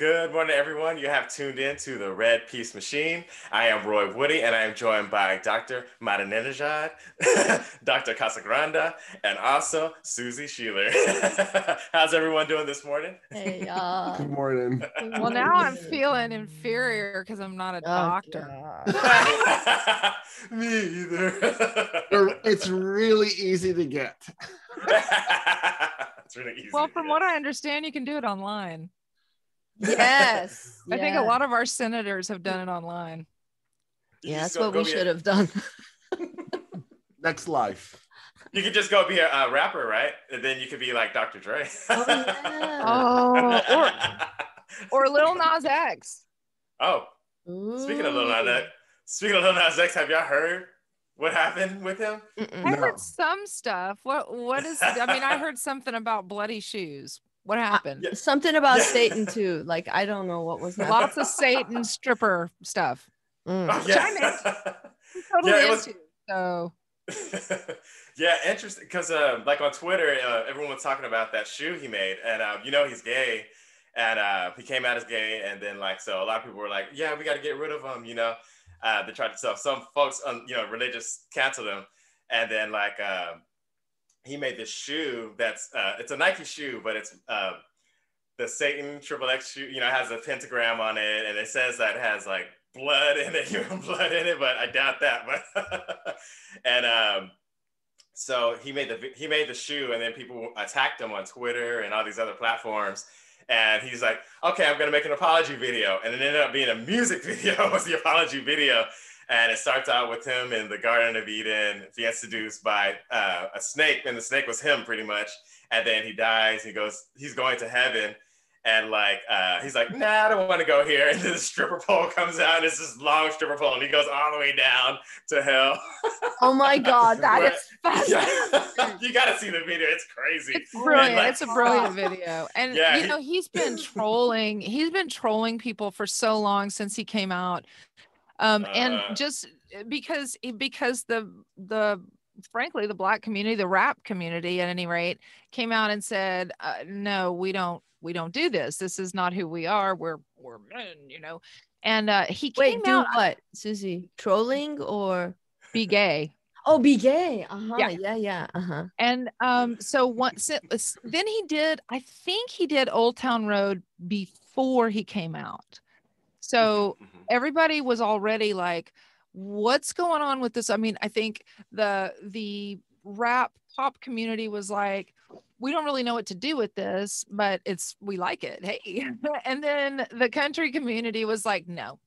Good morning, everyone. You have tuned in to the Red Peace Machine. I am Roy Woody, and I am joined by Dr. Madanenejad, Dr. Casagranda, and also Susie Sheeler. How's everyone doing this morning? Hey, uh, Good morning. Well, now I'm feeling inferior because I'm not a Oh, doctor. God. Me either. It's really easy to get. it's really easy. Well, from what I understand, you can do it online. Yes. I think a lot of our senators have done it online. You Yeah, that's go- what go we be a- should have done. Next life. You could just go be a, a rapper, right? And then you could be like Dr. Dre. Oh, yeah. Oh, or or Lil Nas X. oh, speaking of Lil Nas X, speaking of Lil Nas X, have y'all heard what happened with him? Mm-mm. I No. heard some stuff. What what is? I mean, I heard something about bloody shoes. What happened? yeah. Something about Yeah. Satan too. Like I don't know what was happening. Lots of Satan stripper stuff. Mm. Oh, Which yeah. I'm totally Yeah, it was- into. So yeah, interesting. Because uh, like on Twitter, uh, everyone was talking about that shoe he made, and uh, you know he's gay, and uh, he came out as gay, and then like so a lot of people were like, yeah, we got to get rid of him, you know. Uh, they tried to so some folks, um, you know, religious canceled him, and then like um he made this shoe that's uh, it's a Nike shoe, but it's uh, the Satan Triple X shoe. You know, has a pentagram on it, and it says that it has like blood in it, human blood in it, but I doubt that. But and um, so he made the he made the shoe, and then people attacked him on Twitter and all these other platforms. And he's like, okay, I'm gonna make an apology video, and it ended up being a music video. was the apology video, and it starts out with him in the Garden of Eden, being seduced by uh, a snake, and the snake was him pretty much. And then he dies. He goes, he's going to heaven, and like uh, he's like, nah, I don't want to go here. And then the stripper pole comes out, and it's this long stripper pole, and he goes all the way down to hell. Oh my god, that is fascinating. You gotta see the video. It's crazy. it's brilliant. like- it's a brilliant video. And Yeah, you he- know, he's been trolling, he's been trolling people for so long since he came out. Um, Uh. and just because because the the frankly the black community, the rap community at any rate, came out and said, uh, no, we don't we don't do this. This is not who we are. We're we're men, you know. And uh he Wait, came do out what, Susie? Trolling or be gay. oh, be gay? Uh huh. Yeah. Yeah, yeah. Uh huh. And um, so once it was, then he did, I think he did Old Town Road before he came out. So Mhm. Everybody was already like, what's going on with this? I mean, I think the the rap pop community was like, we don't really know what to do with this, but it's we like it. Hey. and then the country community was like, no,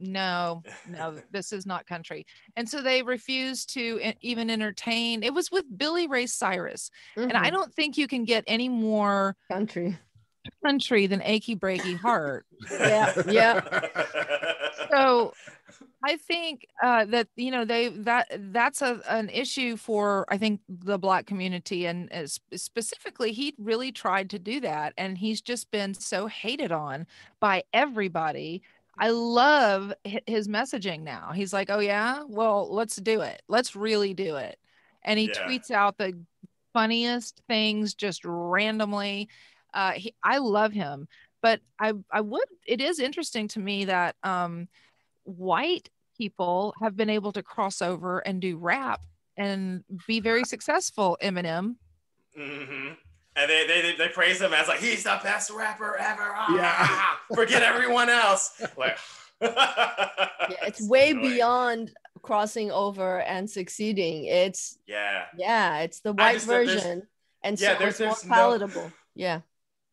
no, no, this is not country. And so they refused to even entertain. It was with Billy Ray Cyrus. And I Mhm. don't think you can get any more country. country than achy breaky heart. Yeah, yeah. so I think uh, that you know they that that's a, an issue for I think the black community and uh, specifically he really tried to do that and he's just been so hated on by everybody. I love his messaging now. He's like, "Oh yeah, well let's do it. Let's really do it." And he Yeah. tweets out the funniest things just randomly. Uh, he, I love him, but I I would. It is interesting to me that um, white people have been able to cross over and do rap and be very successful. Eminem. Mm-hmm. And they, they they praise him as like he's the best rapper ever. Ah, Yeah. Forget everyone else. Like Yeah, it's way beyond crossing over and succeeding. It's Yeah, yeah, it's the white just version, and yeah, so there's- it's more there's no- palatable. Yeah.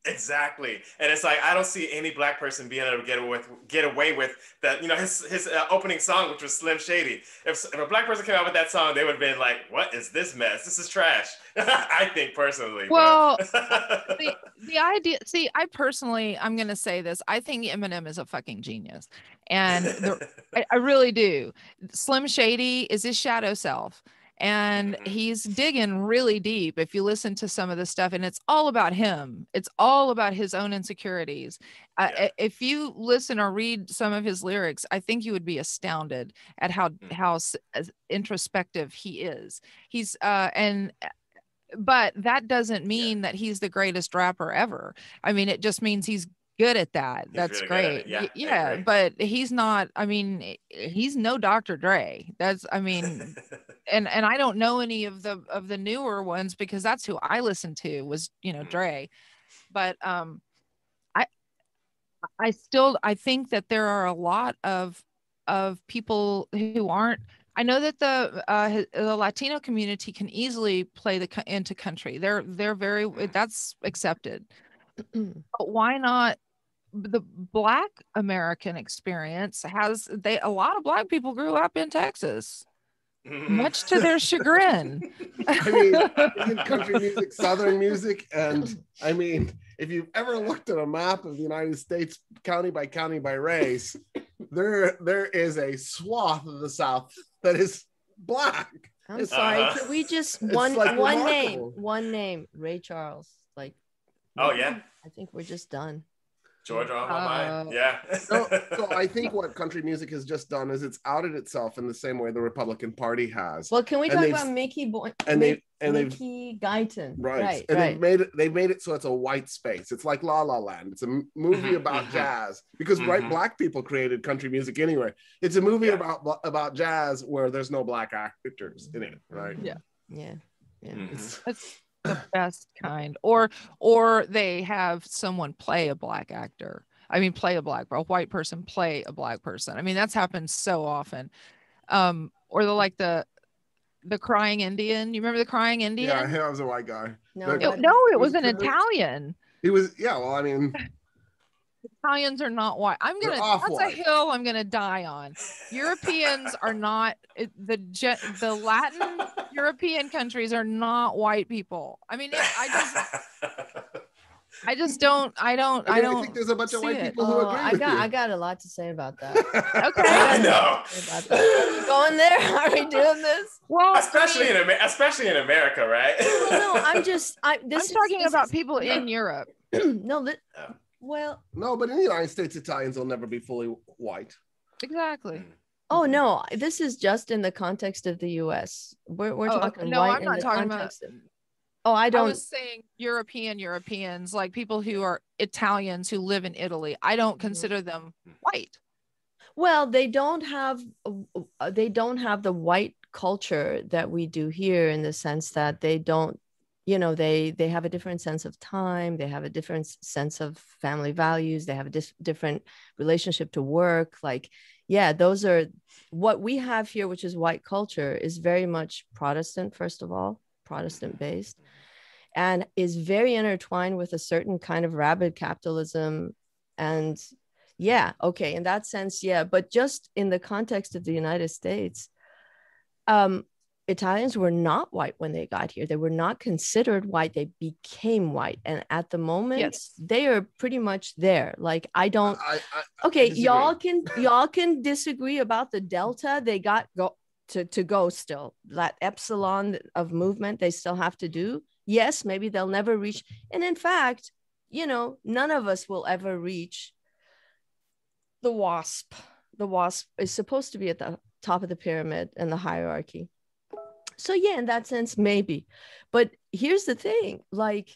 Exactly. And it's like I don't see any black person being able to get away with get away with that. You know, his his uh, opening song, which was Slim Shady. If, if a black person came out with that song, they would have been like, "What is this mess? This is trash." I think personally. Well, the, the idea see i personally i'm going to say this i think eminem is a fucking genius and the, I, I really do slim shady is his shadow self and Mhm. he's digging really deep if you listen to some of the stuff and it's all about him it's all about his own insecurities uh, Yeah. i- if you listen or read some of his lyrics i think you would be astounded at how Mhm. how introspective he is he's uh and but that doesn't mean that he's the greatest rapper ever. I mean, it just means he's good at that. He's That's really great. Yeah, yeah, but he's not. I mean, he's no Dr. Dre. That's. I mean, and and I don't know any of the of the newer ones because that's who I listened to was you know Mhm. Dre, but um, I I still I think that there are a lot of of people who aren't. I know that the uh, the Latino community can easily play the into country. They're they're very Mhm. that's accepted. But why not? The Black American experience has they a lot of Black people grew up in Texas, mm. much to their chagrin. I mean, isn't country music Southern music? And I mean, if you've ever looked at a map of the United States, county by county by race, there there is a swath of the South that is black. I'm It's- sorry. Can we just one like, one name, one name, Ray Charles. Like, oh yeah, I think we're just done. Georgia on my mind. Uh, Yeah. So, so I think what country music has just done is it's outed itself in the same way the Republican Party has. Well, can we And talk they've- about Mickey Boy? and they and they've Mickey Guyton. right, right, and right. they've made it they've made it so it's a white space it's like la la land it's a movie Mhm, about mhm. jazz because right Mhm. black people created country music anyway it's a movie Yeah. about about jazz where there's no black actors in it right Yeah. yeah, yeah. Mhm. That's the best kind. Or or they have someone play a black actor. I mean, play a black a white person play a black person. I mean, that's happened so often. Um, or the like the the crying Indian. You remember the crying Indian? yeah he was a white guy No, The- No, no, it Was was an it- Italian. he was yeah well i mean Italians are not white. I'm gonna. off That's white. a hill I'm gonna die on. Europeans are not the the Latin European countries are not white people. I mean, it, I just I just don't. I don't. i, I, mean, I don't. think there's a bunch of see white it. people who Oh, agree I with got you I got a lot to say about that. Okay. I know. Say about. Going there? Are we doing this? Well, especially I mean, in Amer- especially in America, right? Well, no, I'm just. I. I'm This is- talking this about is- people in Europe. no, li- Oh. Well, no but in the united states italians will never be fully white Exactly. oh no, this is just in the context of the U.S. We're we're Oh, talking no, white I'm not the talking about- of- Oh, I I don't. I was saying European Europeans, like people who are Italians who live in Italy. I don't Mhm. consider them white. Well, they don't have uh, they don't have the white culture that we do here in the sense that they don't you know they they have a different sense of time they have a different sense of family values they have a dis- different relationship to work like yeah those are what we have here which is white culture is very much protestant first of all protestant based and is very intertwined with a certain kind of rabid capitalism and yeah okay in that sense yeah but just in the context of the united states um italians were not white when they got here. They were not considered white. They became white. And at the moment Yes. they are pretty much there. Like i don't I, I, okay disagree. y'all can y'all can disagree about the delta. They got go to, to go still. That epsilon of movement they still have to do. Yes maybe they'll never reach and in fact you know none of us will ever reach the wasp the wasp is supposed to be at the top of the pyramid and the hierarchy so yeah in that sense maybe. But here's the thing like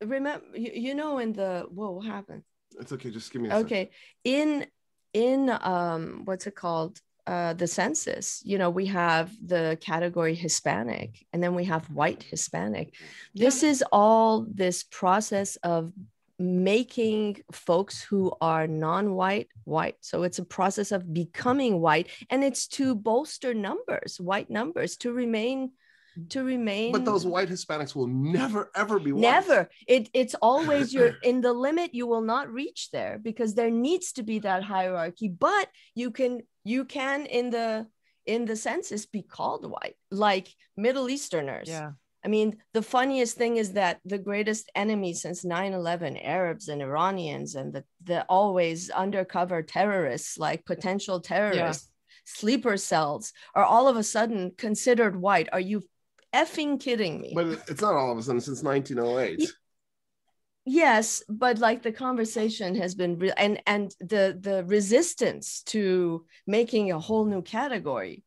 remember you, you know in the whoa what happened? It's okay just give me a second. okay in in um what's it called? Uh the census you know we have the category hispanic and then we have white hispanic. This is all this process of making folks who are non-white white so it's a process of becoming white and it's to bolster numbers white numbers to remain mm. to remain but those white hispanics will never ever be white. Never. It it's always you're in the limit. You will not reach there because there needs to be that hierarchy. But you can you can in the in the census be called white, like Middle Easterners. Yeah. I mean, the funniest thing is that the greatest enemy since 9-11, Arabs and Iranians and the, the always undercover terrorists, like potential terrorists, sleeper cells, are all of a sudden considered white. Are you effing kidding me? but it's not all of a sudden since 1908 Ye- yes but like the conversation has been re- and and the the resistance to making a whole new category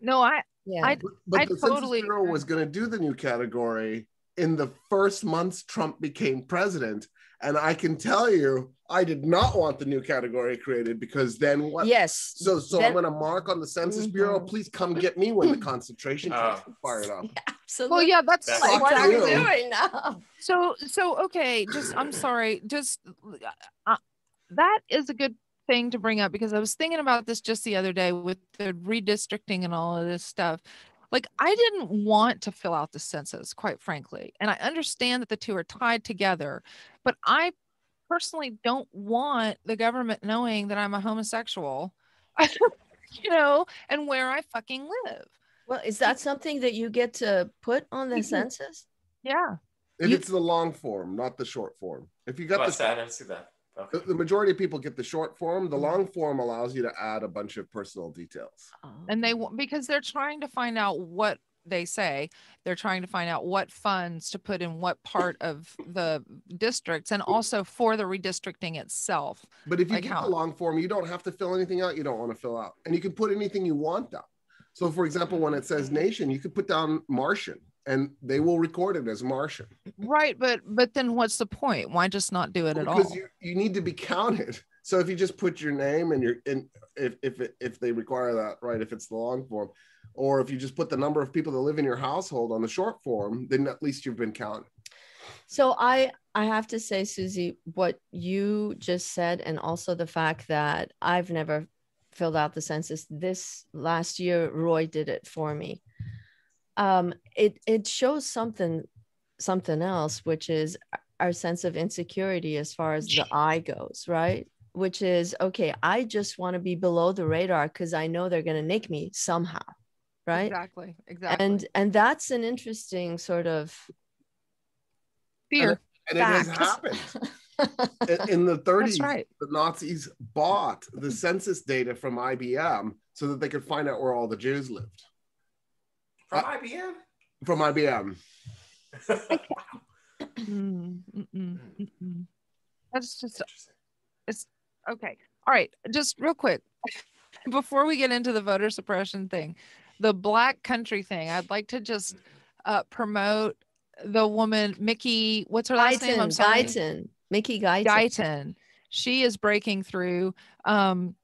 No, I yeah I- But, but I the totally Census Bureau was going to do the new category in the first months Trump became president. And I can tell you, I did not want the new category created because then what? Yes. So, so Then- I'm going to mark on the Census Bureau. Mhm. Please come get me when the concentration camps are fired up. Absolutely. Well, yeah, that's That's like what are we you. doing now? so so okay just i'm sorry just uh, that is a good thing to bring up because i was thinking about this just the other day with the redistricting and all of this stuff like i didn't want to fill out the census quite frankly and i understand that the two are tied together but i personally don't want the government knowing that i'm a homosexual you know and where i fucking live Well, is that something that you get to put on the Mhm. census? yeah If You- it's the long form, not the short form. If you got What's the, that? I didn't see that. Okay. the, the majority of people get the short form, the mm-hmm. long form allows you to add a bunch of personal details. Oh. and they want because they're trying to find out what they say they're trying to find out what funds to put in what part of the districts and also for the redistricting itself But if you Like get how? the long form, you don't have to fill anything out you don't want to fill out. And you can put anything you want down. So, for example, when it says nation, you could put down Martian and they will record it as Martian. right but but then what's the point why just not do it at all? because you, you need to be counted. So if you just put your name and your and if if if they require that, right? If it's the long form, or if you just put the number of people that live in your household on the short form, then at least you've been counted. So I I have to say, Susie, what you just said, and also the fact that I've never filled out the census. This last year, Roy did it for me. Um, it it shows something something else, which is our sense of insecurity as far as the eye goes, right? Which is okay. I just want to be below the radar because I know they're going to nick me somehow, right? exactly exactly And and that's an interesting sort of fear And it has happened. In- In the 30s, that's right the Nazis bought the census data from IBM so that they could find out where all the Jews lived. From IBM. From IBM. Mm, mm-mm. that's just Interesting. okay all right just real quick before we get into the voter suppression thing the black country thing i'd like to just uh, promote the woman mickey what's her last name i'm Guyton, sorry Guyton, Mickey Guyton. Guyton. She is breaking through. Um,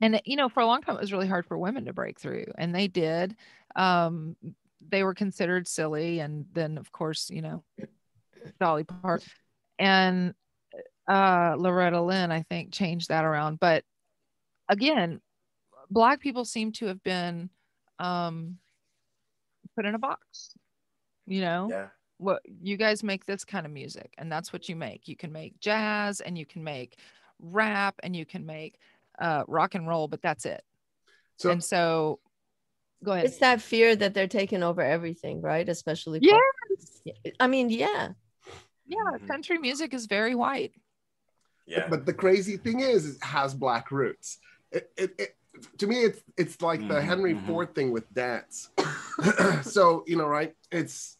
and you know, for a long time, it was really hard for women to break through, and they did. Um, they were considered silly, and then, of course, you know, Dolly Parton and uh, Loretta Lynn, I think, changed that around. But again, black people seem to have been um, put in a box. You know, Yeah. what you guys make this kind of music and that's what you make you can make jazz and you can make rap and you can make uh rock and roll but that's it So and so go ahead It's that fear that they're taking over everything, right? Especially. Yeah. pop- I mean, yeah. yeah Mhm. country music is very white Yeah. But the crazy thing is, it has black roots. It, it, it, to me, it's it's like the Mhm, Henry mhm. Ford thing with dance. so you know, right? It's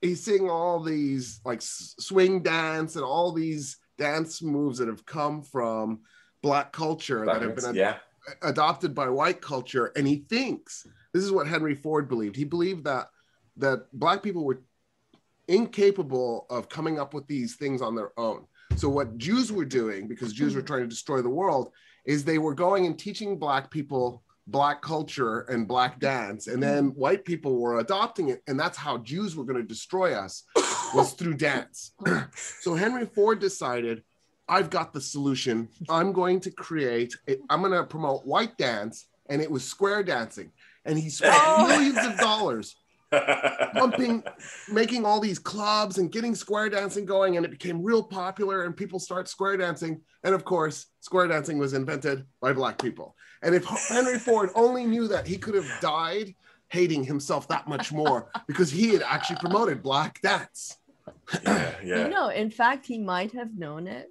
he's seeing all these like swing dance and all these dance moves that have come from black culture that have been ad- yeah. adopted by white culture, and he thinks this is what Henry Ford believed. He believed that that black people were incapable of coming up with these things on their own. So what Jews were doing, because Jews were trying to destroy the world, is they were going and teaching black people black culture and black dance, and then white people were adopting it, and that's how Jews were going to destroy us was through dance. so Henry Ford decided, I've got the solution. I'm going to create. i I'm going to promote white dance, and it was square dancing, and he spent Oh. millions of dollars pumping, making all these clubs and getting square dancing going, and it became real popular. And people start square dancing, and of course, square dancing was invented by black people. And if Henry Ford only knew that, he could have died hating himself that much more because he had actually promoted black dance. yeah. Yeah. You know, in fact, he might have known it.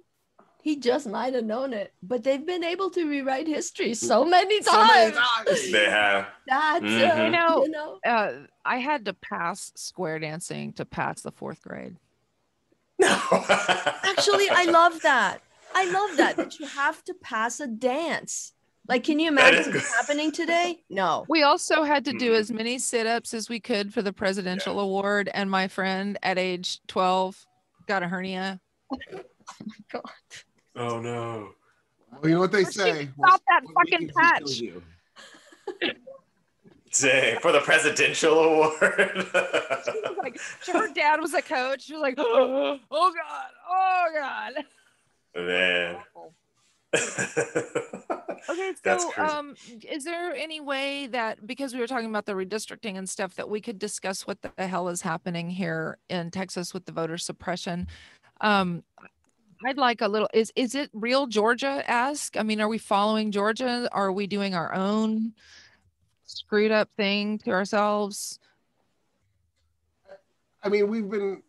He just might have known it, but they've been able to rewrite history so many So many times. times. They have. That's, uh, Mhm. You know- you know, uh i had to pass square dancing to pass the fourth grade No. actually, I love that. I love that that you have to pass a dance. Like, can you imagine good. this happening today? No. We also had to do Mm. as many sit-ups as we could for the presidential award, and my friend at age 12 got a hernia. Oh no. Well, you know what they First say. you stop that fucking weakens you kills patch. you. Dang, for the presidential award. She was like, her dad was a coach. She was like, oh god, oh god. Man. Okay, That's so crazy. um, is there any way that because we were talking about the redistricting and stuff that we could discuss what the hell is happening here in Texas with the voter suppression? Um, I'd like a little. Is is it real Georgia? Ask. I mean, are we following Georgia? Are we doing our own screwed up thing to ourselves? I mean, we've been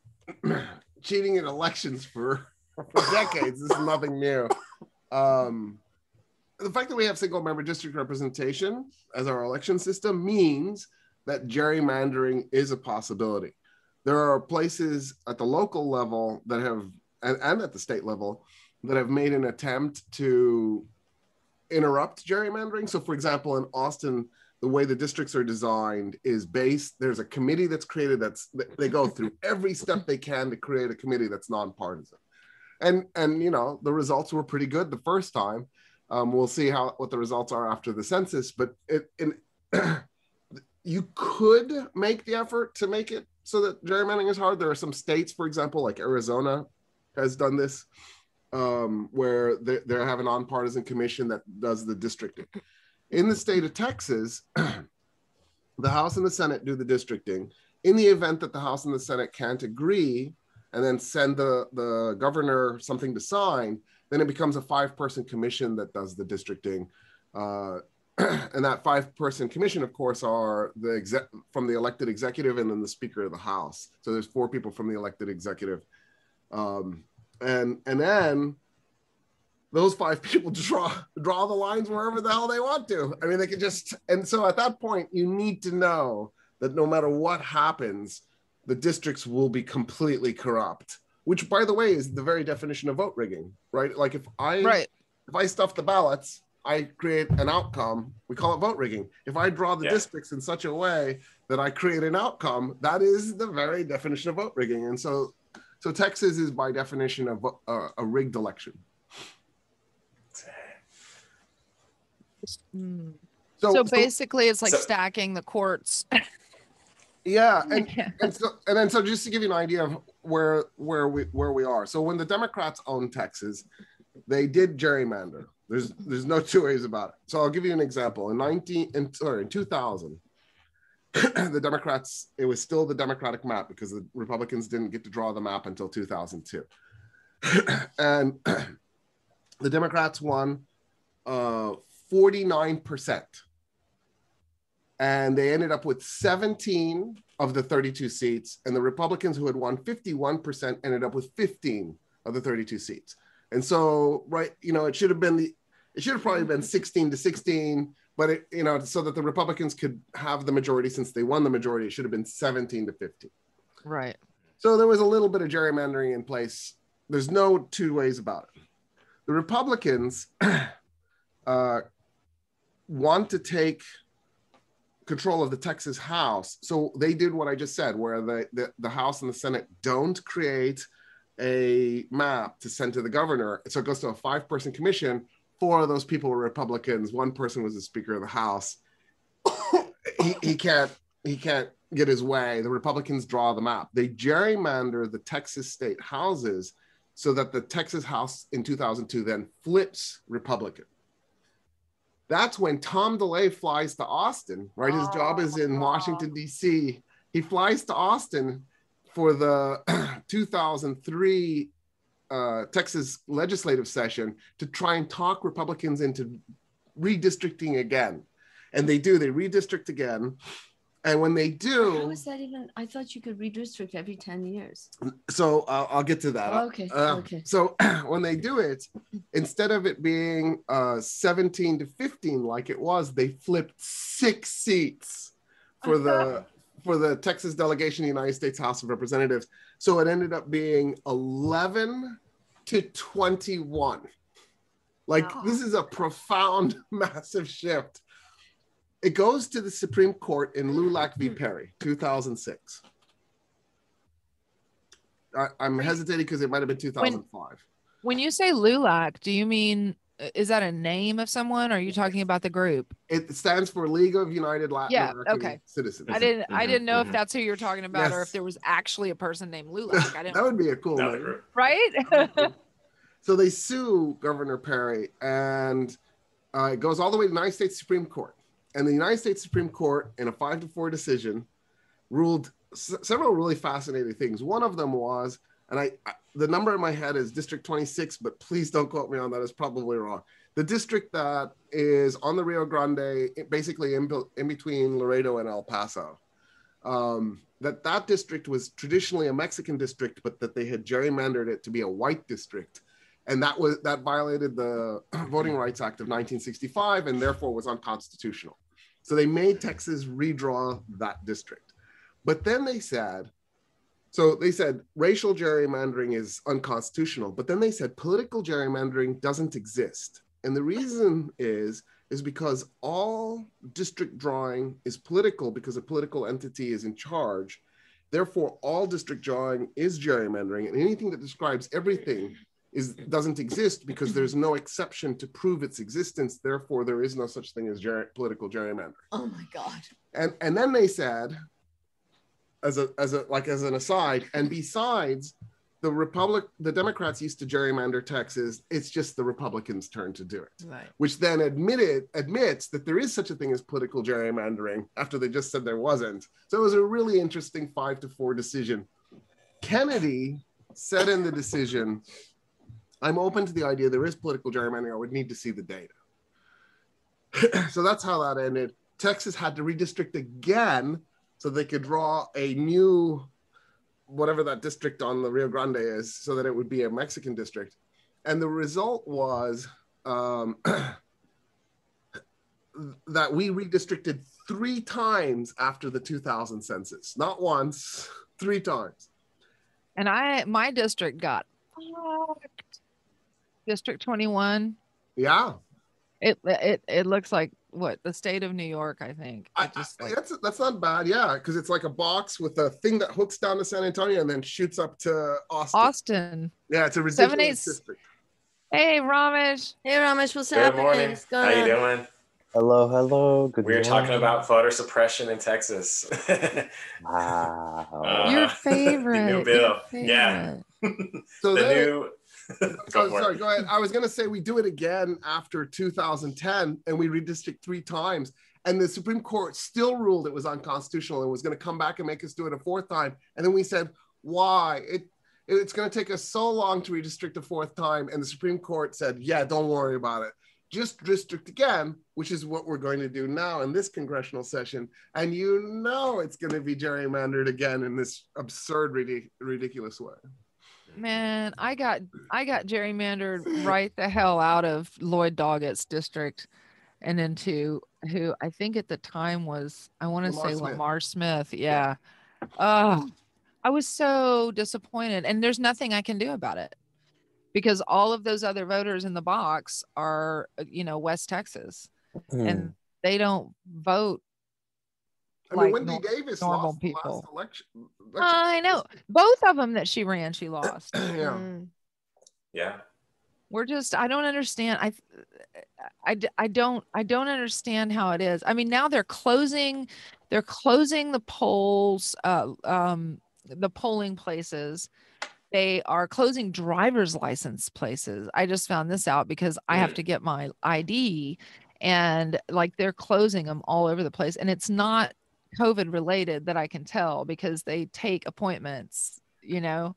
cheating in elections for, for decades. This is nothing new. Um, the fact that we have single member district representation as our election system means that gerrymandering is a possibility. There are places at the local level that have, and, and at the state level, that have made an attempt to interrupt gerrymandering. So, for example, in Austin, the way the districts are designed is based there's a committee that's created that's they go through every step they can to create a committee that's nonpartisan. And and you know the results were pretty good the first time. Um, we'll see how what the results are after the census but it in you could make the effort to make it so that gerrymandering is hard. There are some states for example like arizona has done this um, where they, they have a nonpartisan commission that does the districting in the state of Texas, the House and the Senate do the districting. In the event that the House and the Senate can't agree and then send the, the governor something to sign, then it becomes a five person commission that does the districting. Uh, and that five person commission, of course, are the exec from the elected executive and then the Speaker of the House. So there's four people from the elected executive. Um, and, and then those five people draw draw the lines wherever the hell they want to. I mean, they could just and so at that point, you need to know that no matter what happens, the districts will be completely corrupt. Which, by the way, is the very definition of vote rigging, right? Like if I Right. if I stuff the ballots, I create an outcome. We call it vote rigging. If I draw the Yeah. districts in such a way that I create an outcome, that is the very definition of vote rigging. And so, so Texas is by definition a, vo- uh, a rigged election. So, So, so- basically, it's like So- stacking the courts. yeah, and, and so and then so just to give you an idea of where where we where we are. So when the Democrats owned Texas, they did gerrymander. There's there's no two ways about it. So I'll give you an example. In 19 in sorry in 2000, the Democrats it was still the Democratic map because the Republicans didn't get to draw the map until 2002, and the Democrats won uh, 49%. And they ended up with 17 of the 32 seats, and the Republicans, who had won 51%, ended up with 15 of the 32 seats. And so, right, you know, it should have been the, it should have probably been 16 to 16, but it, you know, so that the Republicans could have the majority since they won the majority, it should have been 17 to 15. Right. So there was a little bit of gerrymandering in place. There's no two ways about it. The Republicans uh, want to take control of the Texas House. So they did what I just said, where the, the, the House and the Senate don't create a map to send to the governor. So it goes to a five person commission. Four of those people were Republicans. One person was the Speaker of the House. he, he can't he can't get his way. The Republicans draw the map. They gerrymander the Texas state houses so that the Texas House in 2002 then flips Republican. That's when Tom DeLay flies to Austin, right? His job oh is in Washington, D.C. He flies to Austin for the 2003 uh, Texas legislative session to try and talk Republicans into redistricting again. And they do, they redistrict again. And when they How do, is that even? I thought you could redistrict every 10 years. so uh, I'll get to that. Okay, Uh, okay. So when they do it, instead of it being uh, 17 to 15 like it was, they flipped six seats for the for the Texas delegation, the United States House of Representatives. So it ended up being 11 to 21. Like Wow. this is a profound, massive shift. It goes to the Supreme Court in LULAC v. Hmm. Perry, 2006. I, I'm hesitating because it might have been 2005. When you say LULAC, do you mean is that a name of someone? Or are you talking about the group? It stands for League of United Latin Yeah, American okay. Citizens. I didn't I Mhm, didn't know mhm. if that's who you're talking about or if there was actually a person named LULAC. I that didn't would be a cool name. right? So they sue Governor Perry, and uh, it goes all the way to the United States Supreme Court. And the United States Supreme Court, in a five to four decision, ruled s- several really fascinating things. One of them was, and I, I the number in my head is District 26, but please don't quote me on that. It's probably wrong. The district that is on the Rio Grande, basically in, in between Laredo and El Paso. Um, that that district was traditionally a Mexican district, but that they had gerrymandered it to be a white district and that was that violated the Voting Rights Act of 1965 and therefore was unconstitutional. So they made Texas redraw that district. But then they said, so they said racial gerrymandering is unconstitutional, but then they said political gerrymandering doesn't exist. And the reason is is because all district drawing is political because a political entity is in charge. Therefore, all district drawing is gerrymandering, and anything that describes everything is doesn't exist because there's no exception to prove its existence. Therefore, there is no such thing as ger- political gerrymandering. Oh my God. And and then they said, as a as a like as an aside, and besides, the Republic, the Democrats used to gerrymander Texas. It's just the Republicans' turn to do it Right. which then admitted admits that there is such a thing as political gerrymandering after they just said there wasn't. So it was a really interesting five to four decision. Kennedy said in the decision, I'm open to the idea there is political gerrymandering. I would need to see the data. so that's how that ended. Texas had to redistrict again so they could draw a new whatever that district on the Rio Grande is so that it would be a Mexican district. And the result was um, that we redistricted three times after the 2000 census, not once, three times. and I my district got fucked. District 21. Yeah, It it it looks like what the state of New York, I think. I, just I- like, that's that's not bad. Yeah, because it's like a box with a thing that hooks down to San Antonio and then shoots up to Austin. Austin. Yeah, it's a Seven, eight- district. Hey, Ramesh. Hey Ramesh, what's up? Good happening? morning. What's How going you on? doing? Hello, hello. Good morning. We were talking about voter suppression in Texas. Wow. Uh, Your the favorite. new your bill. Yeah. So the then, new. Oh, Go for sorry, it. go ahead. I was going to say we do it again after 2010 and we redistrict three times. And the Supreme Court still ruled it was unconstitutional and was going to come back and make us do it a fourth time. And then we said, why? It it's going to take us so long to redistrict a fourth time. And the Supreme Court said, yeah, don't worry about it. Just district again, which is what we're going to do now in this congressional session. And you know it's going to be gerrymandered again in this absurd, ridic- ridiculous way. Man, I got I got gerrymandered right the hell out of Lloyd Doggett's district and into who I think at the time was I want to say Smith. Lamar Smith. Yeah. Oh, I was so disappointed. And there's nothing I can do about it because all of those other voters in the box are, uh, you know, West Texas Hmm. and they don't vote. I mean, Like Wendy nor- Davis normal lost the people. last election. I know both of them that she ran, she lost. yeah. Mm. Yeah. we're just i don't understand i I, d- I don't i don't understand how it is i mean now they're closing they're closing the polls uh um the polling places they are closing driver's license places i just found this out because i have Mm. to get my id and like they're closing them all over the place and it's not covid related that i can tell because they take appointments you know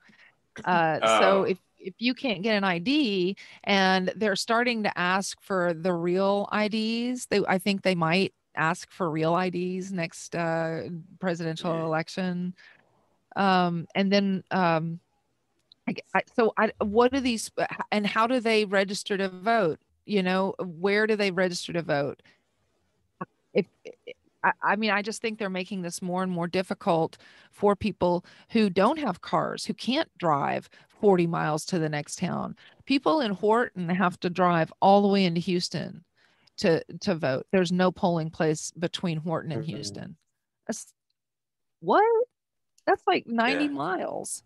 uh so Oh. if if you can't get an id and they're starting to ask for the real ids they i think they might ask for real ids next uh presidential Yeah. election um and then um I, I- so I, what do these and how do they register to vote you know where do they register to vote if I, I mean i just think they're making this more and more difficult for people who don't have cars who can't drive 40 miles to the next town. People in Horton have to drive all the way into Houston to to vote. There's no polling place between Horton and Mhm. Houston. That's what? That's like 90 Yeah. miles.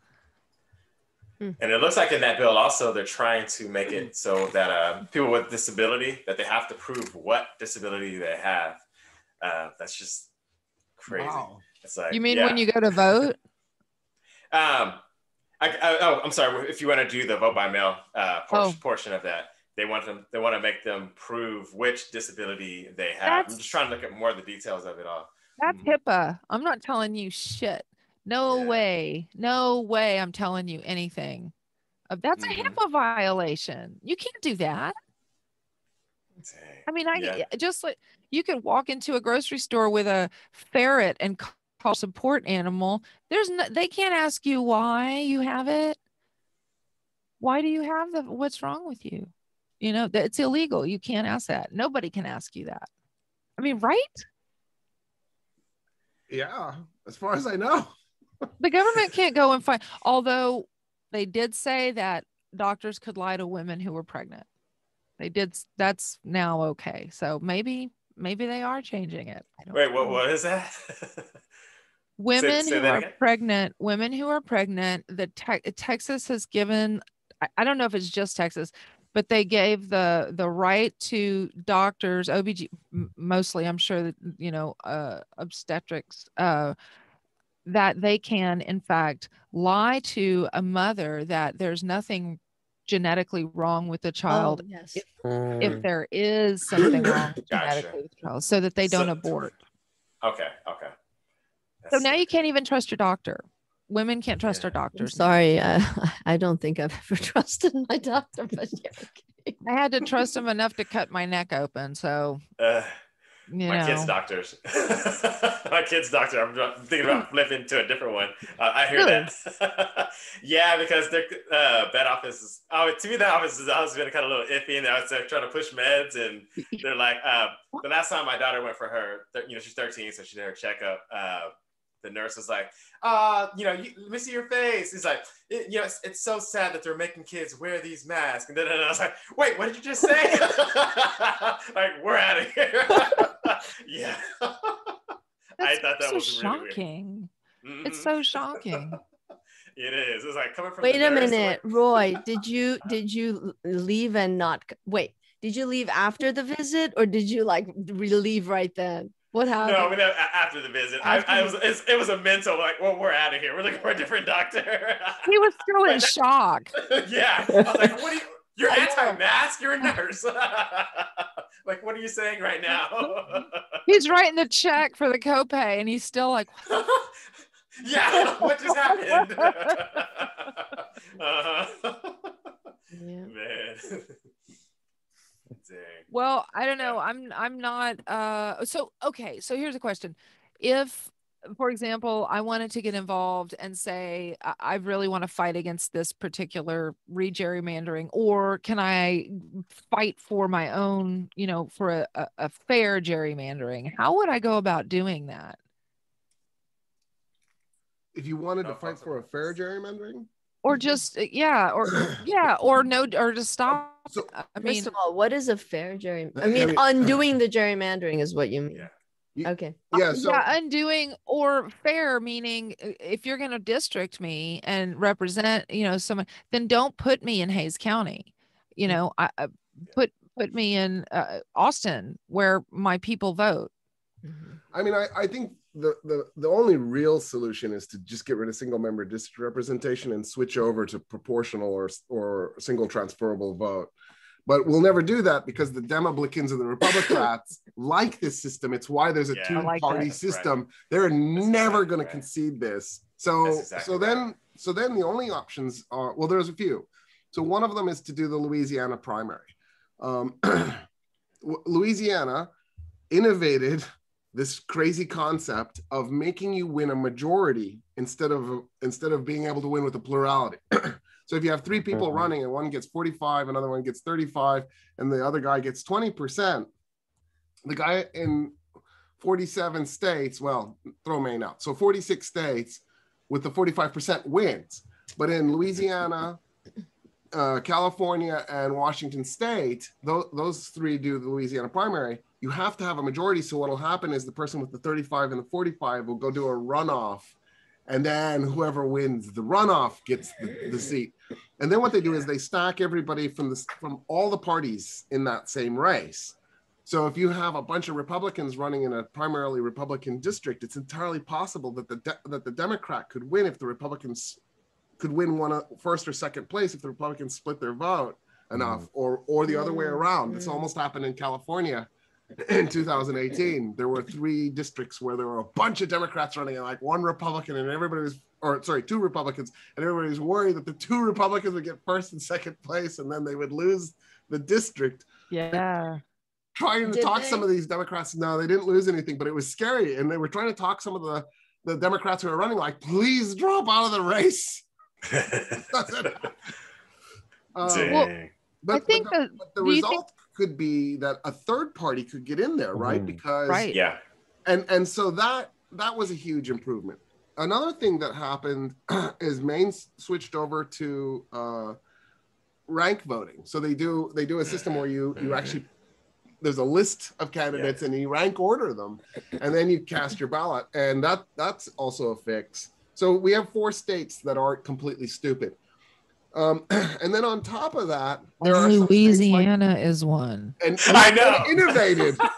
And it looks like in that bill also they're trying to make it so that uh, people with disability that they have to prove what disability they have. Uh, that's just crazy. Wow. It's like You mean yeah. when you go to vote? Um, I, I, oh, I'm sorry. If you want to do the vote by mail uh, portion, Oh. portion of that, they want them. They want to make them prove which disability they have. That's- I'm just trying to look at more of the details of it all. That's Mhm. HIPAA. I'm not telling you shit. No Yeah. way. No way I'm telling you anything. Uh, That's a Mhm. HIPAA violation. You can't do that. Dang. I mean, I Yeah. just like you could walk into a grocery store with a ferret and call support animal. There's no, they can't ask you why you have it. Why do you have the what's wrong with you? You know, that it's illegal. You can't ask that. Nobody can ask you that. I mean, right? Yeah, as far as I know. The government can't go and find, although they did say that doctors could lie to women who were pregnant. They did, that's now okay. So maybe, maybe they are changing it. Wait, what? What is that? women say who that are again? pregnant women who are pregnant the te- texas has given I, I don't know if it's just texas but they gave the the right to doctors obg mostly i'm sure that you know uh obstetrics uh that they can in fact lie to a mother that there's nothing genetically wrong with the child Oh, yes. if Mm, there is something wrong Gotcha. genetically with the child so that they don't So- abort okay, okay. so now you can't even trust your doctor women can't trust our Yeah. I'm doctors sorry. Uh, I don't think I've ever trusted my doctor, but yeah, okay. I had to trust him enough to cut my neck open. So, Uh, you my know, kid's doctors. my kid's doctor. I'm thinking about flipping to a different one. Uh, I hear that. yeah, because their uh, that office is. Oh, to me, that office has always been kind of a little iffy, and I was uh, trying to push meds, and they're like, uh, the last time my daughter went for her, you know, she's 13, so she did her checkup. Uh, the nurse was like, uh, you know, you, let me see your face. He's like, it, you know, it's, it's so sad that they're making kids wear these masks. And then and I was like, wait, what did you just say? like, we're out of here. yeah. I that's thought that so was really weird. shocking. Mhm. It's so shocking. it is. It's like coming from. Wait the a minute, like- Roy. Did you did you leave and not wait? Did you leave after the visit or did you like leave right then? What happened? No, I mean, after the visit, After I, I was. It's, it was a mental like, well, we're out of here. We're looking for a different doctor. He was still in Like shock. yeah. I was like, what are you? You're anti-mask. You're a nurse. like, what are you saying right now? He's writing the check for the copay, and he's still like, yeah. What just happened? uh-huh. Yeah. Man. Dang. "Well, I don't know. I'm I'm not." Uh, so okay. So here's a question: If, for example, I wanted to get involved and say I, I really want to fight against this particular re-gerrymandering, or can I fight for my own, you know, for a, a, a fair gerrymandering? How would I go about doing that? If you wanted to fight for a fair gerrymandering, or just uh, yeah or yeah or no or to stop So- i mean First of all, what is a fair gerrymandering? I I mean, mean- undoing the gerrymandering is what you mean. Yeah. You- Okay. yeah. So yeah undoing or fair meaning uh, if you're going to district me and represent you know someone then don't put me in hays county you know i, I put put me in uh, austin where my people vote Mhm. I mean, I, I think the, the the only real solution is to just get rid of single member district representation and switch over to proportional or or single transferable vote. But we'll never do that because the Demoblicans and the Republicans like this system. It's why there's a Yeah, two like party that. system. They're never exactly going to concede this. So exactly so right. then so then the only options are well, there's a few. So one of them is to do the Louisiana primary. Um, Louisiana innovated this crazy concept of making you win a majority instead of instead of being able to win with a plurality. so if you have three people Mhm. running and one gets 45, another one gets 35, and the other guy gets 20%, the guy in 47 states, well, throw Maine out. So 46 states with the 45% wins. But in Louisiana, uh, California and Washington State, those, those three do the Louisiana primary. You have to have a majority. So what'll happen is the person with the 35 and the 45 will go do a runoff, and then whoever wins the runoff gets the, the seat. And then what they do is they stack everybody from the from all the parties in that same race. So if you have a bunch of Republicans running in a primarily Republican district, it's entirely possible that the de- that the Democrat could win if the Republicans could win one uh, first or second place if the Republicans split their vote enough, or or the other way around. This Mm. almost happened in California in 2018. There were three districts where there were a bunch of Democrats running and like one Republican, and everybody was or sorry, two Republicans, and everybody was worried that the two Republicans would get first and second place, and then they would lose the district Yeah. trying to Did talk they? some of these Democrats. No, they didn't lose anything, but it was scary. And they were trying to talk some of the, the Democrats who are running, like, please drop out of the race. Um, Dang. but, I think but the, that but the do think- result could be that a third party could get in there, right? Mhm. Because Right. yeah. and and so that that was a huge improvement. Another thing that happened is Maine switched over to uh, rank voting. So they do they do a system where you you actually there's a list of candidates and you rank order them, and then you cast your ballot, and that that's also a fix. So we have four states that aren't completely stupid. Um, and then on top of that, there are some like- Louisiana is one. and, I know. innovated.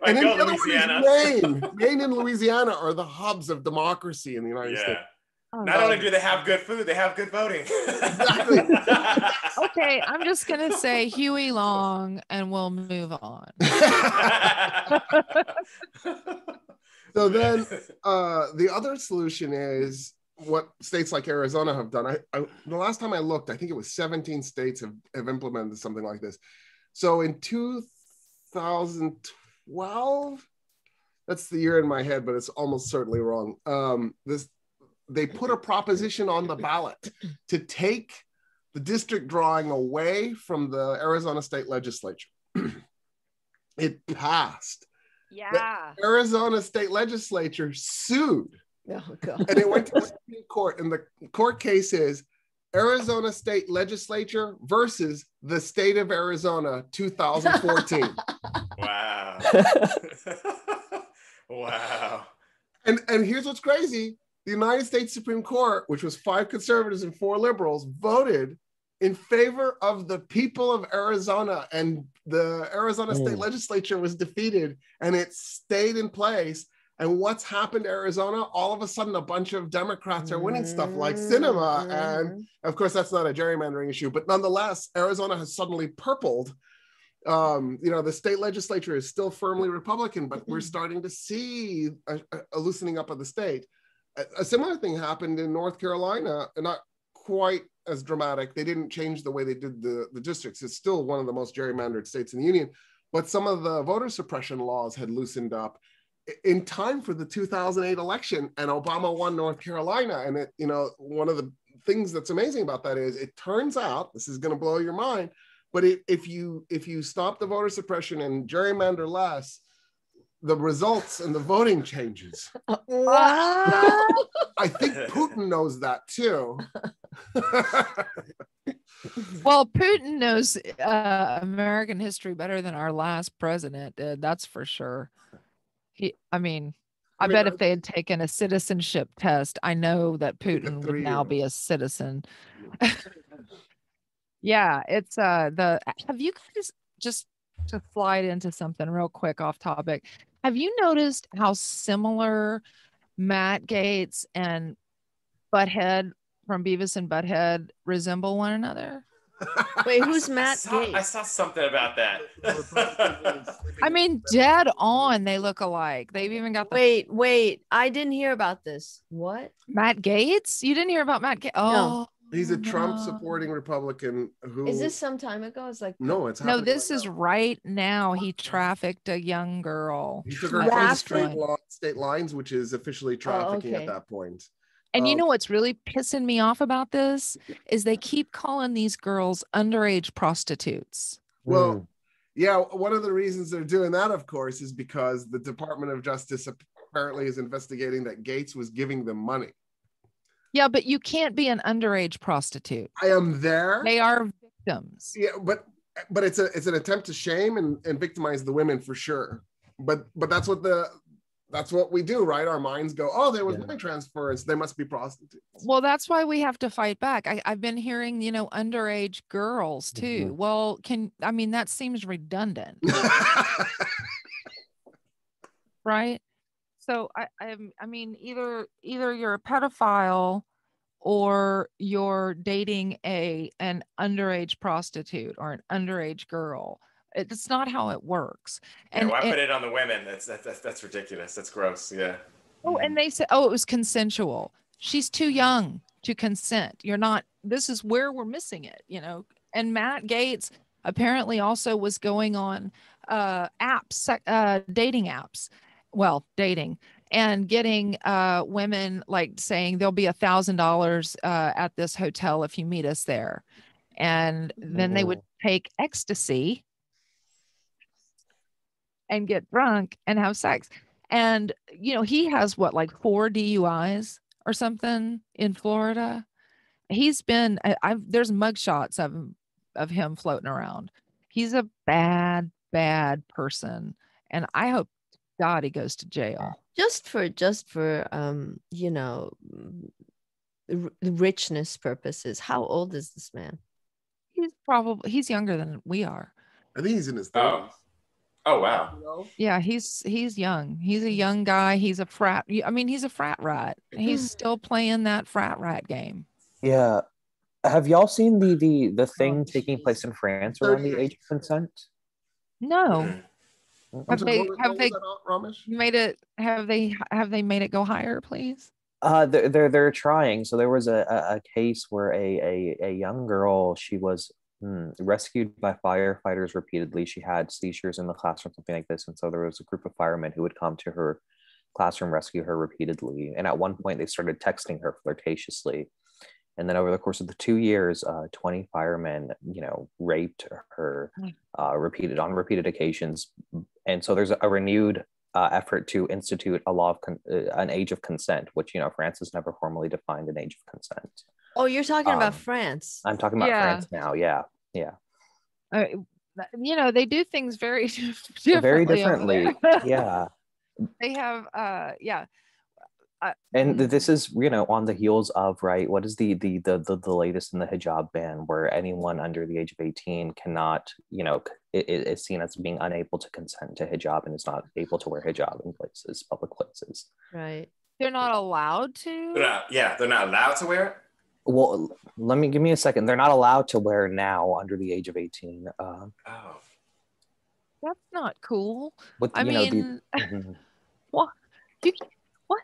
Like, and then go the other one Louisiana. is Maine. Maine and Louisiana are the hubs of democracy in the United Yeah. States. Not only do they have good food, they have good voting. Exactly. Okay, I'm just gonna say Huey Long, and we'll move on. so then uh, the other solution is what states like Arizona have done. I, I the last time I looked, I think it was 17 states have, have implemented something like this. So in 2012, that's the year in my head, but it's almost certainly wrong. Um, this they put a proposition on the ballot to take the district drawing away from the Arizona state legislature. it passed. Yeah. Arizona state legislature sued Oh god. and it went to the Supreme Court. And the court case is Arizona state legislature versus the state of Arizona 2014. wow. wow. and and here's what's crazy: the United States Supreme Court, which was five conservatives and four liberals, voted in favor of the people of Arizona, and the Arizona state Mm. legislature was defeated, and it stayed in place. And what's happened to Arizona? All of a sudden, a bunch of Democrats are winning stuff like Sinema, and of course, that's not a gerrymandering issue, but nonetheless, Arizona has suddenly purpled. Um, you know, the state legislature is still firmly Republican, but we're starting to see a, a- loosening up of the state. A, a similar thing happened in North Carolina, not quite as dramatic. They didn't change the way they did the, the districts. It's still one of the most gerrymandered states in the union, but some of the voter suppression laws had loosened up in time for the 2008 election, and Obama won North Carolina. And it, you know, one of the things that's amazing about that is it turns out this is going to blow your mind but it, if you if you stop the voter suppression and gerrymander less the results and the voting changes Wow. i think putin knows that too Well, Putin knows uh, American history better than our last president did. That's for sure. He, I mean, I, I mean, bet if they had taken a citizenship test, I know that Putin would now be a citizen. yeah, it's uh the. Have you guys just to slide into something real quick off topic? Have you noticed how similar Matt Gaetz and Butthead from Beavis and Butthead resemble one another? Wait, who's I Matt saw, I saw something about that. I mean, dead on, they look alike. They've even got the Wait, wait. I didn't hear about this. What? Matt Gaetz. You didn't hear about Matt Gaetz? Oh, he's a trump supporting republican who Is this some time ago? It's like no it's No, this right is now. right now. He trafficked a young girl. he took her across state, law, state lines which is officially oh, trafficking okay. at that point And you Um, know what's really pissing me off about this is they keep calling these girls underage prostitutes. Well, Mm. yeah, one of the reasons they're doing that, of course, is because the Department of Justice apparently is investigating that Gaetz was giving them money. Yeah, but you can't be an underage prostitute. I am there. They are victims. Yeah, but but it's a it's an attempt to shame and, and victimize the women for sure. But but that's what the that's what we do, right? Our minds go, oh, there was Yeah. money transfers. They must be prostitutes. Well, that's why we have to fight back. I, I've been hearing, you know, underage girls too. Mhm. Well, can I mean that seems redundant, right? So I, I, I mean, either either you're a pedophile or you're dating a an underage prostitute or an underage girl. It's not how it works. Yeah, why and- put it on the women? That's that's that's, that's ridiculous. That's gross. Yeah. Oh, and they said, oh, it was consensual. She's too young to consent. You're not, this is where we're missing it, you know? And Matt Gaetz apparently also was going on uh, apps, uh, dating apps, well, dating and getting uh, women like saying there'll be a thousand dollars uh, at this hotel if you meet us there. And then they would take ecstasy and get drunk and have sex. And you know, he has what like four DUIs or something in Florida. He's been I, I've there's mugshots of him of him floating around. He's a bad, bad person. And I hope God he goes to jail. just for just for um you know r- richness purposes how old is this man He's probably he's younger than we are. I think he's in his Oh. 30s. Oh wow. Yeah, he's he's young. He's a young guy. He's a frat. I mean, he's a frat rat. He's still playing that frat rat game. Yeah. Have y'all seen the the the thing taking place in France around the age of consent? No. Have sorry, they- what have what they- was that, made it. Have they have they made it go higher, please? Uh, they're they're, they're trying. So there was a, a, a case where a, a a young girl she was hmm, rescued by firefighters repeatedly. She had seizures in the classroom, something like this, and so there was a group of firemen who would come to her classroom, rescue her repeatedly. And at one point, they started texting her flirtatiously. And then over the course of the two years, uh, 20 firemen, you know, raped her Mm. uh, repeated on repeated occasions. And so there's a renewed uh, effort to institute a law of con- uh, an age of consent, which you know France has never formally defined an age of consent. Oh you're talking about Um, france I'm talking about Yeah. France now. Yeah, yeah, Uh, you know, they do things very differently. very differently. yeah, they have. Uh, yeah. and Mm. this is you know on the heels of right. What is the the the the, the latest in the hijab ban, where anyone under the age of 18 cannot you know c- it, it- it's seen as being unable to consent to hijab and is not able to wear hijab in places, public places. right They're not allowed They're to. not, yeah, they're not allowed to wear it. Well, let me give me a second. They're not allowed to wear now under the age of 18. Uh, Oh. That's not cool. with I you know mean, the Mhm. you, what?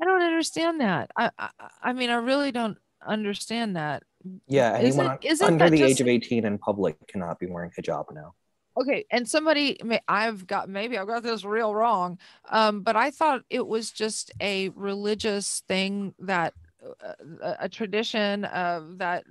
I don't understand that. I, I, I mean, I really don't understand that. yeah, Isn't- anyone isn't under the just- age of 18 in public cannot be wearing hijab now. Okay, and somebody may I've got maybe I've got this real wrong, um, but I thought it was just a religious thing that a, a tradition of that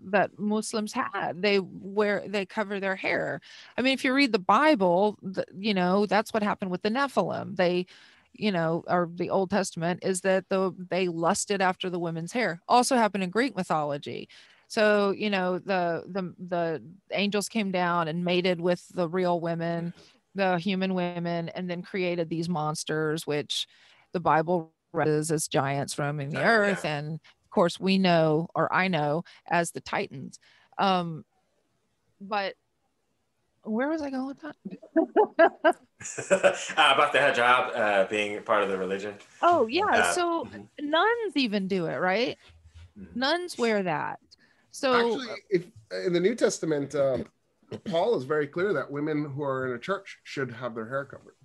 that Muslims had. They wear they cover their hair. I mean, if you read the Bible, the, you know that's what happened with the Nephilim. They, you know, or the Old Testament is that the they lusted after the women's hair. Also happened in Greek mythology. So you know the the the angels came down and mated with the real women, the human women, and then created these monsters, which the Bible references as giants roaming the Oh, yeah. earth, and of course we know, or I know, as the Titans. Um, but where was I going with that? uh, about the hijab uh, being part of the religion. Oh yeah, Uh, so mhm. nuns even do it, right? Mhm. Nuns wear that. So Actually, if in the New Testament, uh, Paul is very clear that women who are in a church should have their hair covered.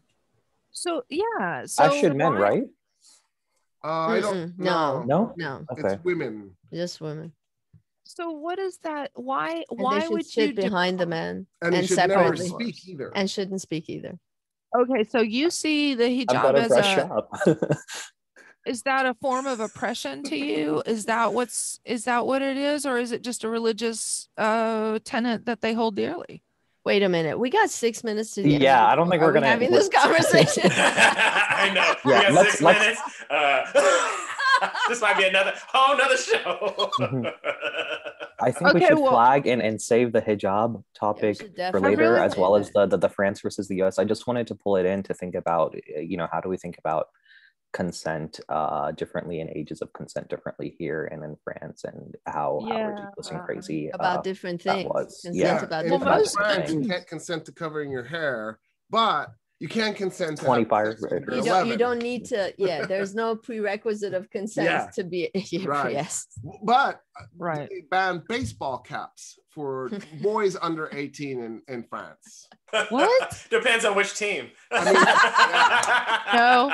so yeah, so As should men, why- right? Uh, I don't no. know. No. no Okay. It's women. just women So what is that? Why and why they would sit you behind the decri- men And, And they should never separately. speak either. and shouldn't speak either Okay, so you see the hijab better as a up. is that a form of oppression to you? Is that what's is that what it is, or is it just a religious uh tenet that they hold dearly? wait a minute we got six minutes to the Yeah, of I don't think Are we're we gonna- having this conversation I know. Yeah, we got let's- six let's- minutes. Uh, this might be another whole another show. Mhm. I think we should well- flag and, and save the hijab topic should for later, really as well as the, the the France versus the US. I just wanted to pull it in to think about, uh, you know, how do we think about consent uh, differently and ages of consent differently here and in France, and how, how ridiculous and Yeah. crazy about uh, different that things. was- Consent yeah. about in Well, different most France, you can't consent to covering your hair, but you can't consent to 25 having you're don't, you don't need to, yeah, there's no prerequisite of consent Yeah. to be, yeah, Right. yes. But uh, Right. they banned baseball caps for boys under 18 in, in France. What? Depends on which team. I mean, No.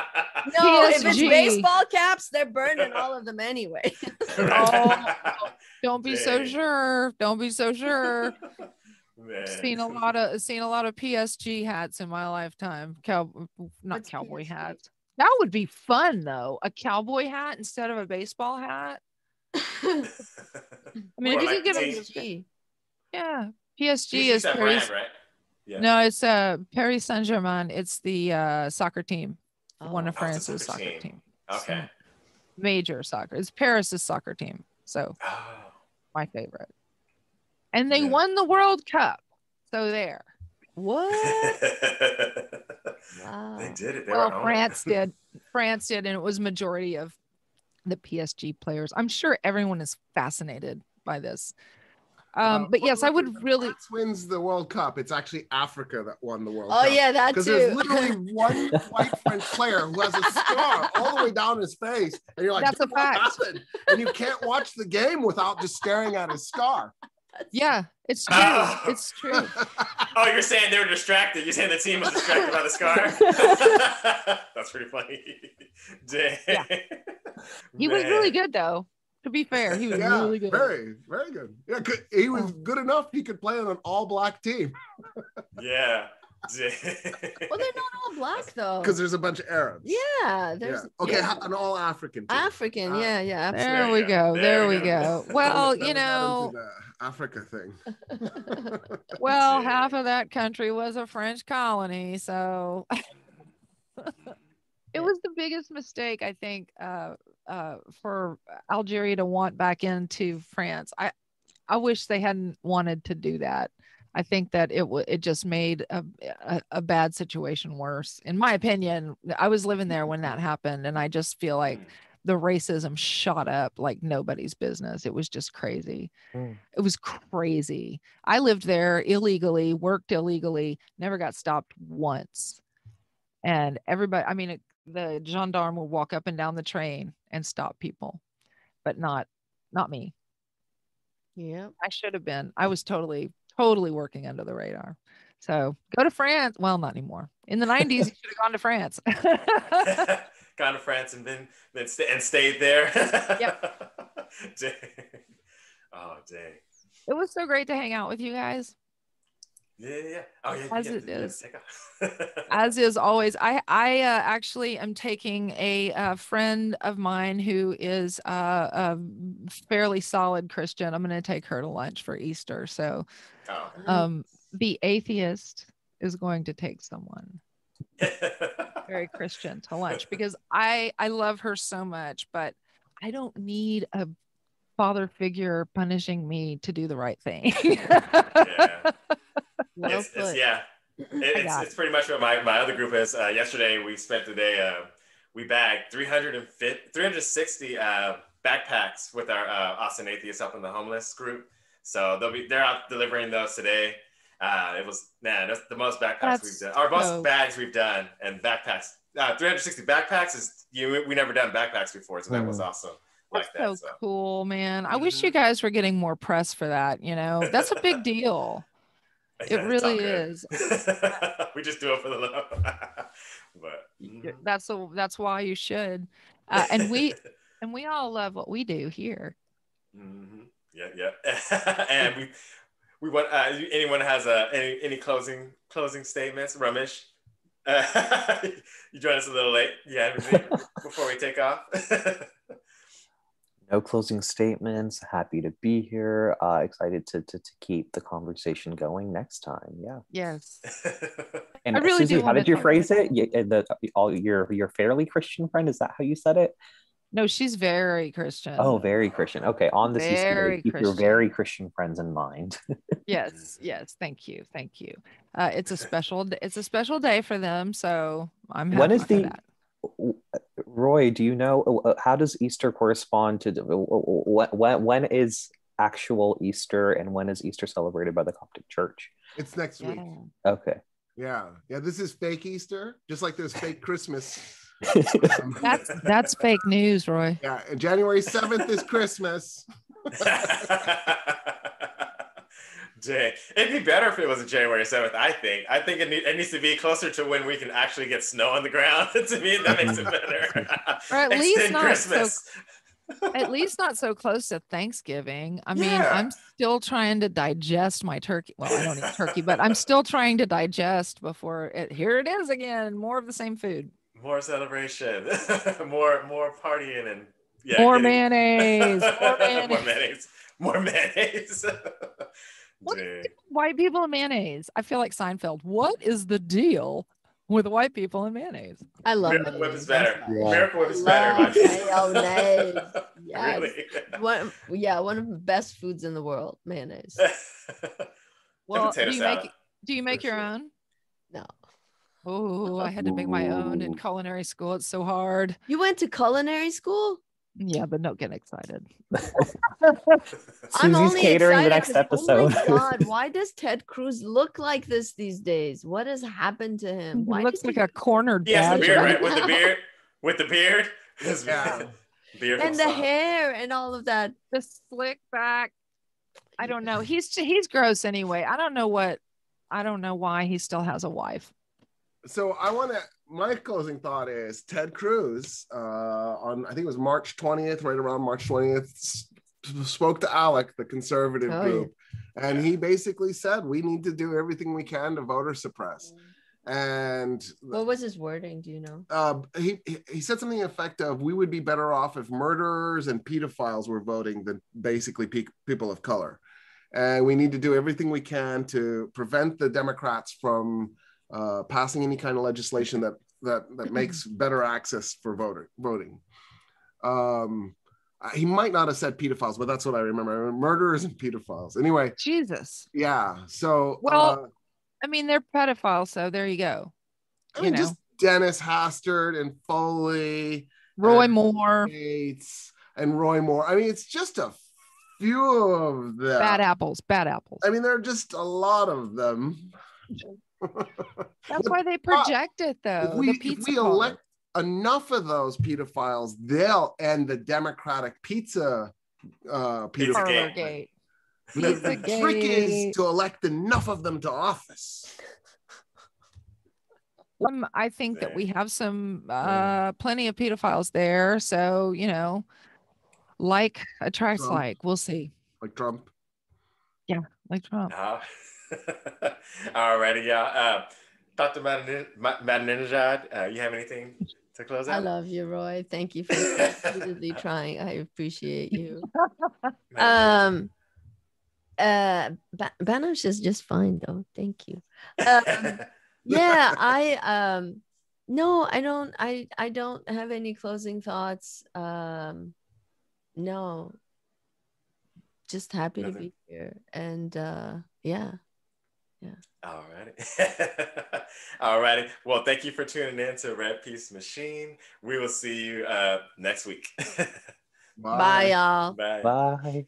No, if it's baseball caps, they're burning all of them anyway. Oh, Don't be so sure. Don't be so sure. Man. seen a lot of seen a lot of PSG hats in my lifetime. Cow not What's cowboy PSG? hats. That would be fun though. A cowboy hat instead of a baseball hat. I mean, Or if you like could get a. PSG. yeah, PSG PSG is that Paris. brand, right? Yeah. No, it's uh Paris Saint Germain. It's the uh, soccer team, one Oh. of Oh, it's a France's soccer soccer team. team. Okay. Major soccer. It's Paris's soccer team. So Oh. my favorite. And they Yeah. won the World Cup. So there. What? they did it. They well were it. france did france did and it was majority of the psg players i'm sure everyone is fascinated by this um Uh, but yes i would really France wins the World Cup. It's actually Africa that won the World Oh, Cup. yeah, that too. Because there's literally one white French player who has a scar all the way down his face, and you're like, That's a "Dude, fact. happened?" And you can't watch the game without just staring at his scar. Yeah it's true Oh. it's true Oh, you're saying they were distracted. You're saying the team was distracted by the scar. That's pretty funny. Dang. Yeah. he was really good though to be fair he was yeah, really good very, very good. Yeah, good. he was good enough. He could play on an all-black team Yeah. Dang. well, they're not all black though. because there's a bunch of Arabs. Yeah, Yeah. there's Okay, yeah. an all-African team. African. Ah. Yeah, yeah, there There we go go. there There we go go. well you know into the Africa thing. well half of that country was a french colony so. It was the biggest mistake i think uh, uh, for algeria to want back into france. I i wish they hadn't wanted to do that. I think that it w- it just made a, a, a bad situation worse. In my opinion i was living there when that happened and i just feel like the racism shot up like nobody's business. It was just crazy. Mm. it was crazy. I lived there illegally worked illegally never got stopped once. And everybody i mean it, the gendarme would walk up and down the train and stop people but not not me. Yeah. i should have been. I was totally totally working under the radar. So go to france. Well not anymore. In the 90s you should have gone to france Gone to France and then then sta- and stayed there. yep. dang. Oh dang. it was so great to hang out with you guys Yeah, yeah, yeah. Oh yeah. As you it get to- you get to is. as is always i i uh, actually am taking a, uh friend of mine who is uh, a fairly solid christian i'm going to take her to lunch for easter so oh. um the atheist is going to take someone very christian to lunch because i i love her so much but i don't need a father figure punishing me to do the right thing yeah. Well it's, it's yeah. It, it's, it's pretty much what my, my other group is. Uh, yesterday we spent the day. Uh, we bagged 350, 360 uh, backpacks with our uh, Austin Atheists helping the homeless group. So they'll be they're out delivering those today. Uh, it was man, that's the most backpacks That's we've done. Our most so- bags we've done and backpacks. Uh, 360 backpacks is you. We never done backpacks before, so that was Mhm. awesome. Like That's that. so So. cool, man. I wish you guys were getting more press for that. You know, that's a big deal. It Yeah, it's all really is. we just do it for the love. but Y- That's the that's why you should. Uh, and we and we all love what we do here. hmm Yeah, yeah. and we we want uh, anyone has uh, any any closing closing statements, Ramesh. Uh, you joined us a little late. Yeah, before we take off. No closing statements. Happy to be here. Uh, excited to, to, to keep the conversation going next time. Yeah. Yes. And I really Susie, do how did you phrase it? You, uh, the all your your fairly Christian friend. Is that how you said it? No, she's very Christian. Oh, very Christian. Okay, on this Easter, Very egg, keep your Christian. very Christian friends in mind. yes, yes. Thank you, thank you. Uh, it's a special. It's a special day for them, so I'm happy When is the- that. Roy, do you know how does Easter correspond to when, when when is actual Easter and when is Easter celebrated by the Coptic Church? It's next week. Okay. Yeah. Yeah. This is fake Easter, just like there's fake Christmas. That's that's fake news, Roy. yeah. January 7th is Christmas. Dang. It'd be better if it was January 7th, I think. I think it, need, it needs to be closer to when we can actually get snow on the ground. to me, that makes it better. Or at least not Christmas. At least not so close to Thanksgiving. I mean, Yeah. I'm still trying to digest my turkey. Well, I don't eat turkey, but I'm still trying to digest before it. Here it is again. More of the same food. More celebration, more more partying, and yeah, more getting- mayonnaise. More more mayonnaise. mayonnaise. More mayonnaise. What White people and mayonnaise. I feel like Seinfeld. What is the deal with white people and mayonnaise? I love Miracle Whip mayonnaise. is better. I'm. Yeah. Miracle Whip is Love better. mayonnaise. dude. Yes. Really? One, yeah, one of the best foods in the world, mayonnaise. Well, potato do you make do you make your sure. own? No. Oh, I had to make my own in oh. culinary school. It's so hard. You went to culinary school? Yeah, but don't get excited. I'm Susie's only catering the next next 'cause, Oh episode. my God, why does Ted Cruz look like this these days? What has happened to him? He looks like he- a cornered He has the beard, right? With the beard, with the beard, His Yeah. beard and the Saw. hair and all of that. the slick back. I don't know. He's he's gross anyway. I don't know what. I don't know why he still has a wife. So I want to. My closing thought is Ted Cruz uh, on I think it was March 20th, right around March 20th, s- spoke to ALEC, the conservative Oh, group, and he basically said we need to do everything we can to voter suppress. And What was his wording? Do you know? uh, he he- he said something effective. We would be better off if murderers and pedophiles were voting than basically pe- people of color, and we need to do everything we can to prevent the Democrats from uh, passing any kind of legislation that that that makes better access for voter voting. Um, he might not have said pedophiles, but that's what I remember. Murderers and pedophiles. Anyway, Jesus. yeah. So Well, uh, I mean, they're pedophiles, so there you go. I you mean, know. just Dennis Hastert and Foley. Roy and Moore, Gaetz and Roy Moore. I mean, it's just a few of them. bad apples, bad apples. I mean, there are just a lot of them. That's why they project it, though. if we, the if we elect enough of those pedophiles, they'll end the Democratic pizza uh, Pizza pedophile. gate. The, the trick is to elect enough of them to office. Um, I think that we have some uh plenty of pedophiles there. So, you know, like attracts Trump. like. We'll see. Like Trump. Yeah, like Trump. Uh, Alrighty, y'all. Uh, Dr. Madden- Ma- uh, you have anything to close out? I love you, Roy. Thank you for repeatedly trying. I appreciate you. Um, uh, ba- Banosh is just fine though. Thank you. Um, yeah, I um, no, I don't. I I don't have any closing thoughts. Um, no, just happy to be here, and uh, yeah. Alrighty. Alrighty. Well, thank you for tuning in to Red Peace Machine. We will see you uh, next week. Bye, y'all. Bye. Bye.